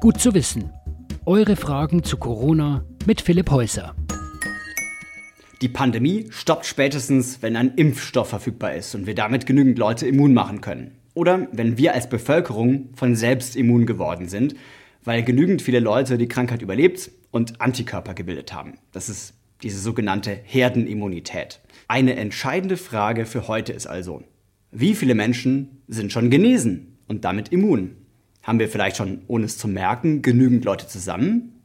Gut zu wissen. Eure Fragen zu Corona mit Philipp Häuser. Die Pandemie stoppt spätestens, wenn ein Impfstoff verfügbar ist und wir damit genügend Leute immun machen können. Oder wenn wir als Bevölkerung von selbst immun geworden sind, weil genügend viele Leute die Krankheit überlebt und Antikörper gebildet haben. Das ist diese sogenannte Herdenimmunität. Eine entscheidende Frage für heute ist also, wie viele Menschen sind schon genesen und damit immun? Haben wir vielleicht schon, ohne es zu merken, genügend Leute zusammen?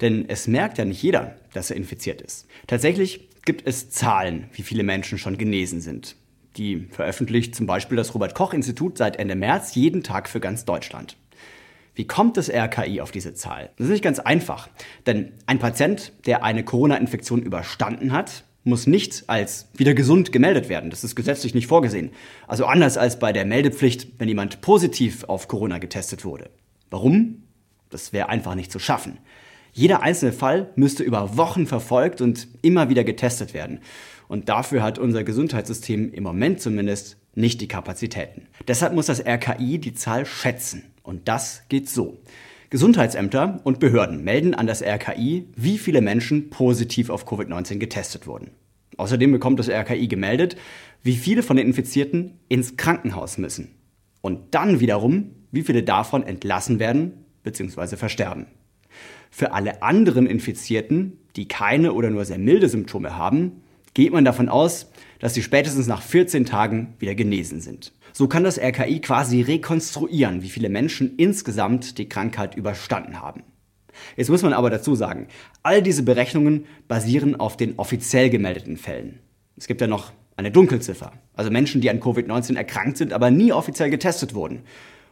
Denn es merkt ja nicht jeder, dass er infiziert ist. Tatsächlich gibt es Zahlen, wie viele Menschen schon genesen sind. Die veröffentlicht zum Beispiel das Robert Koch Institut seit Ende März jeden Tag für ganz Deutschland. Wie kommt das RKI auf diese Zahl? Das ist nicht ganz einfach, denn ein Patient, der eine Corona-Infektion überstanden hat, muss nicht als wieder gesund gemeldet werden. Das ist gesetzlich nicht vorgesehen. Also anders als bei der Meldepflicht, wenn jemand positiv auf Corona getestet wurde. Warum? Das wäre einfach nicht zu schaffen. Jeder einzelne Fall müsste über Wochen verfolgt und immer wieder getestet werden. Und dafür hat unser Gesundheitssystem im Moment zumindest nicht die Kapazitäten. Deshalb muss das RKI die Zahl schätzen. Und das geht so. Gesundheitsämter und Behörden melden an das RKI, wie viele Menschen positiv auf Covid-19 getestet wurden. Außerdem bekommt das RKI gemeldet, wie viele von den Infizierten ins Krankenhaus müssen. Und dann wiederum, wie viele davon entlassen werden bzw. versterben. Für alle anderen Infizierten, die keine oder nur sehr milde Symptome haben, geht man davon aus, dass sie spätestens nach 14 Tagen wieder genesen sind. So kann das RKI quasi rekonstruieren, wie viele Menschen insgesamt die Krankheit überstanden haben. Jetzt muss man aber dazu sagen, all diese Berechnungen basieren auf den offiziell gemeldeten Fällen. Es gibt ja noch eine Dunkelziffer, also Menschen, die an Covid-19 erkrankt sind, aber nie offiziell getestet wurden.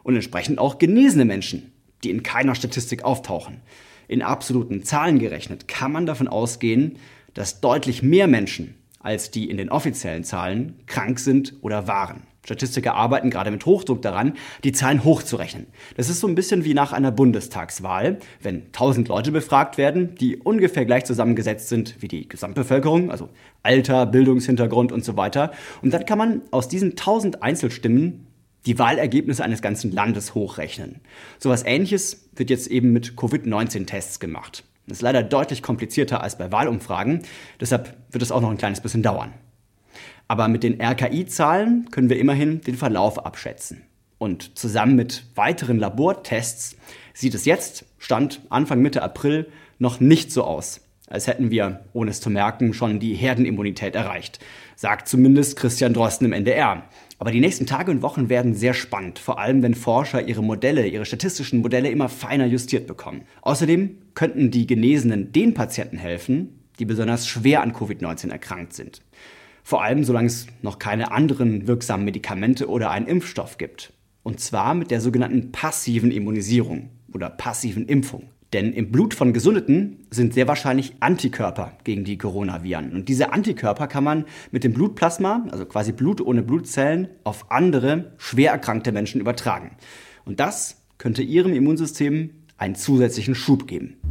Und entsprechend auch genesene Menschen, die in keiner Statistik auftauchen. In absoluten Zahlen gerechnet kann man davon ausgehen, dass deutlich mehr Menschen als die in den offiziellen Zahlen krank sind oder waren. Statistiker arbeiten gerade mit Hochdruck daran, die Zahlen hochzurechnen. Das ist so ein bisschen wie nach einer Bundestagswahl, wenn 1000 Leute befragt werden, die ungefähr gleich zusammengesetzt sind wie die Gesamtbevölkerung, also Alter, Bildungshintergrund und so weiter. Und dann kann man aus diesen 1000 Einzelstimmen die Wahlergebnisse eines ganzen Landes hochrechnen. Sowas ähnliches wird jetzt eben mit Covid-19-Tests gemacht. Das ist leider deutlich komplizierter als bei Wahlumfragen, deshalb wird es auch noch ein kleines bisschen dauern. Aber mit den RKI-Zahlen können wir immerhin den Verlauf abschätzen. Und zusammen mit weiteren Labortests sieht es jetzt, Stand Anfang Mitte April, noch nicht so aus, als hätten wir, ohne es zu merken, schon die Herdenimmunität erreicht. Sagt zumindest Christian Drosten im NDR. Aber die nächsten Tage und Wochen werden sehr spannend, vor allem wenn Forscher ihre Modelle, ihre statistischen Modelle immer feiner justiert bekommen. Außerdem könnten die Genesenen den Patienten helfen, die besonders schwer an Covid-19 erkrankt sind. Vor allem, solange es noch keine anderen wirksamen Medikamente oder einen Impfstoff gibt. Und zwar mit der sogenannten passiven Immunisierung oder passiven Impfung. Denn im Blut von Gesundeten sind sehr wahrscheinlich Antikörper gegen die Coronaviren. Und diese Antikörper kann man mit dem Blutplasma, also quasi Blut ohne Blutzellen, auf andere schwer erkrankte Menschen übertragen. Und das könnte ihrem Immunsystem einen zusätzlichen Schub geben.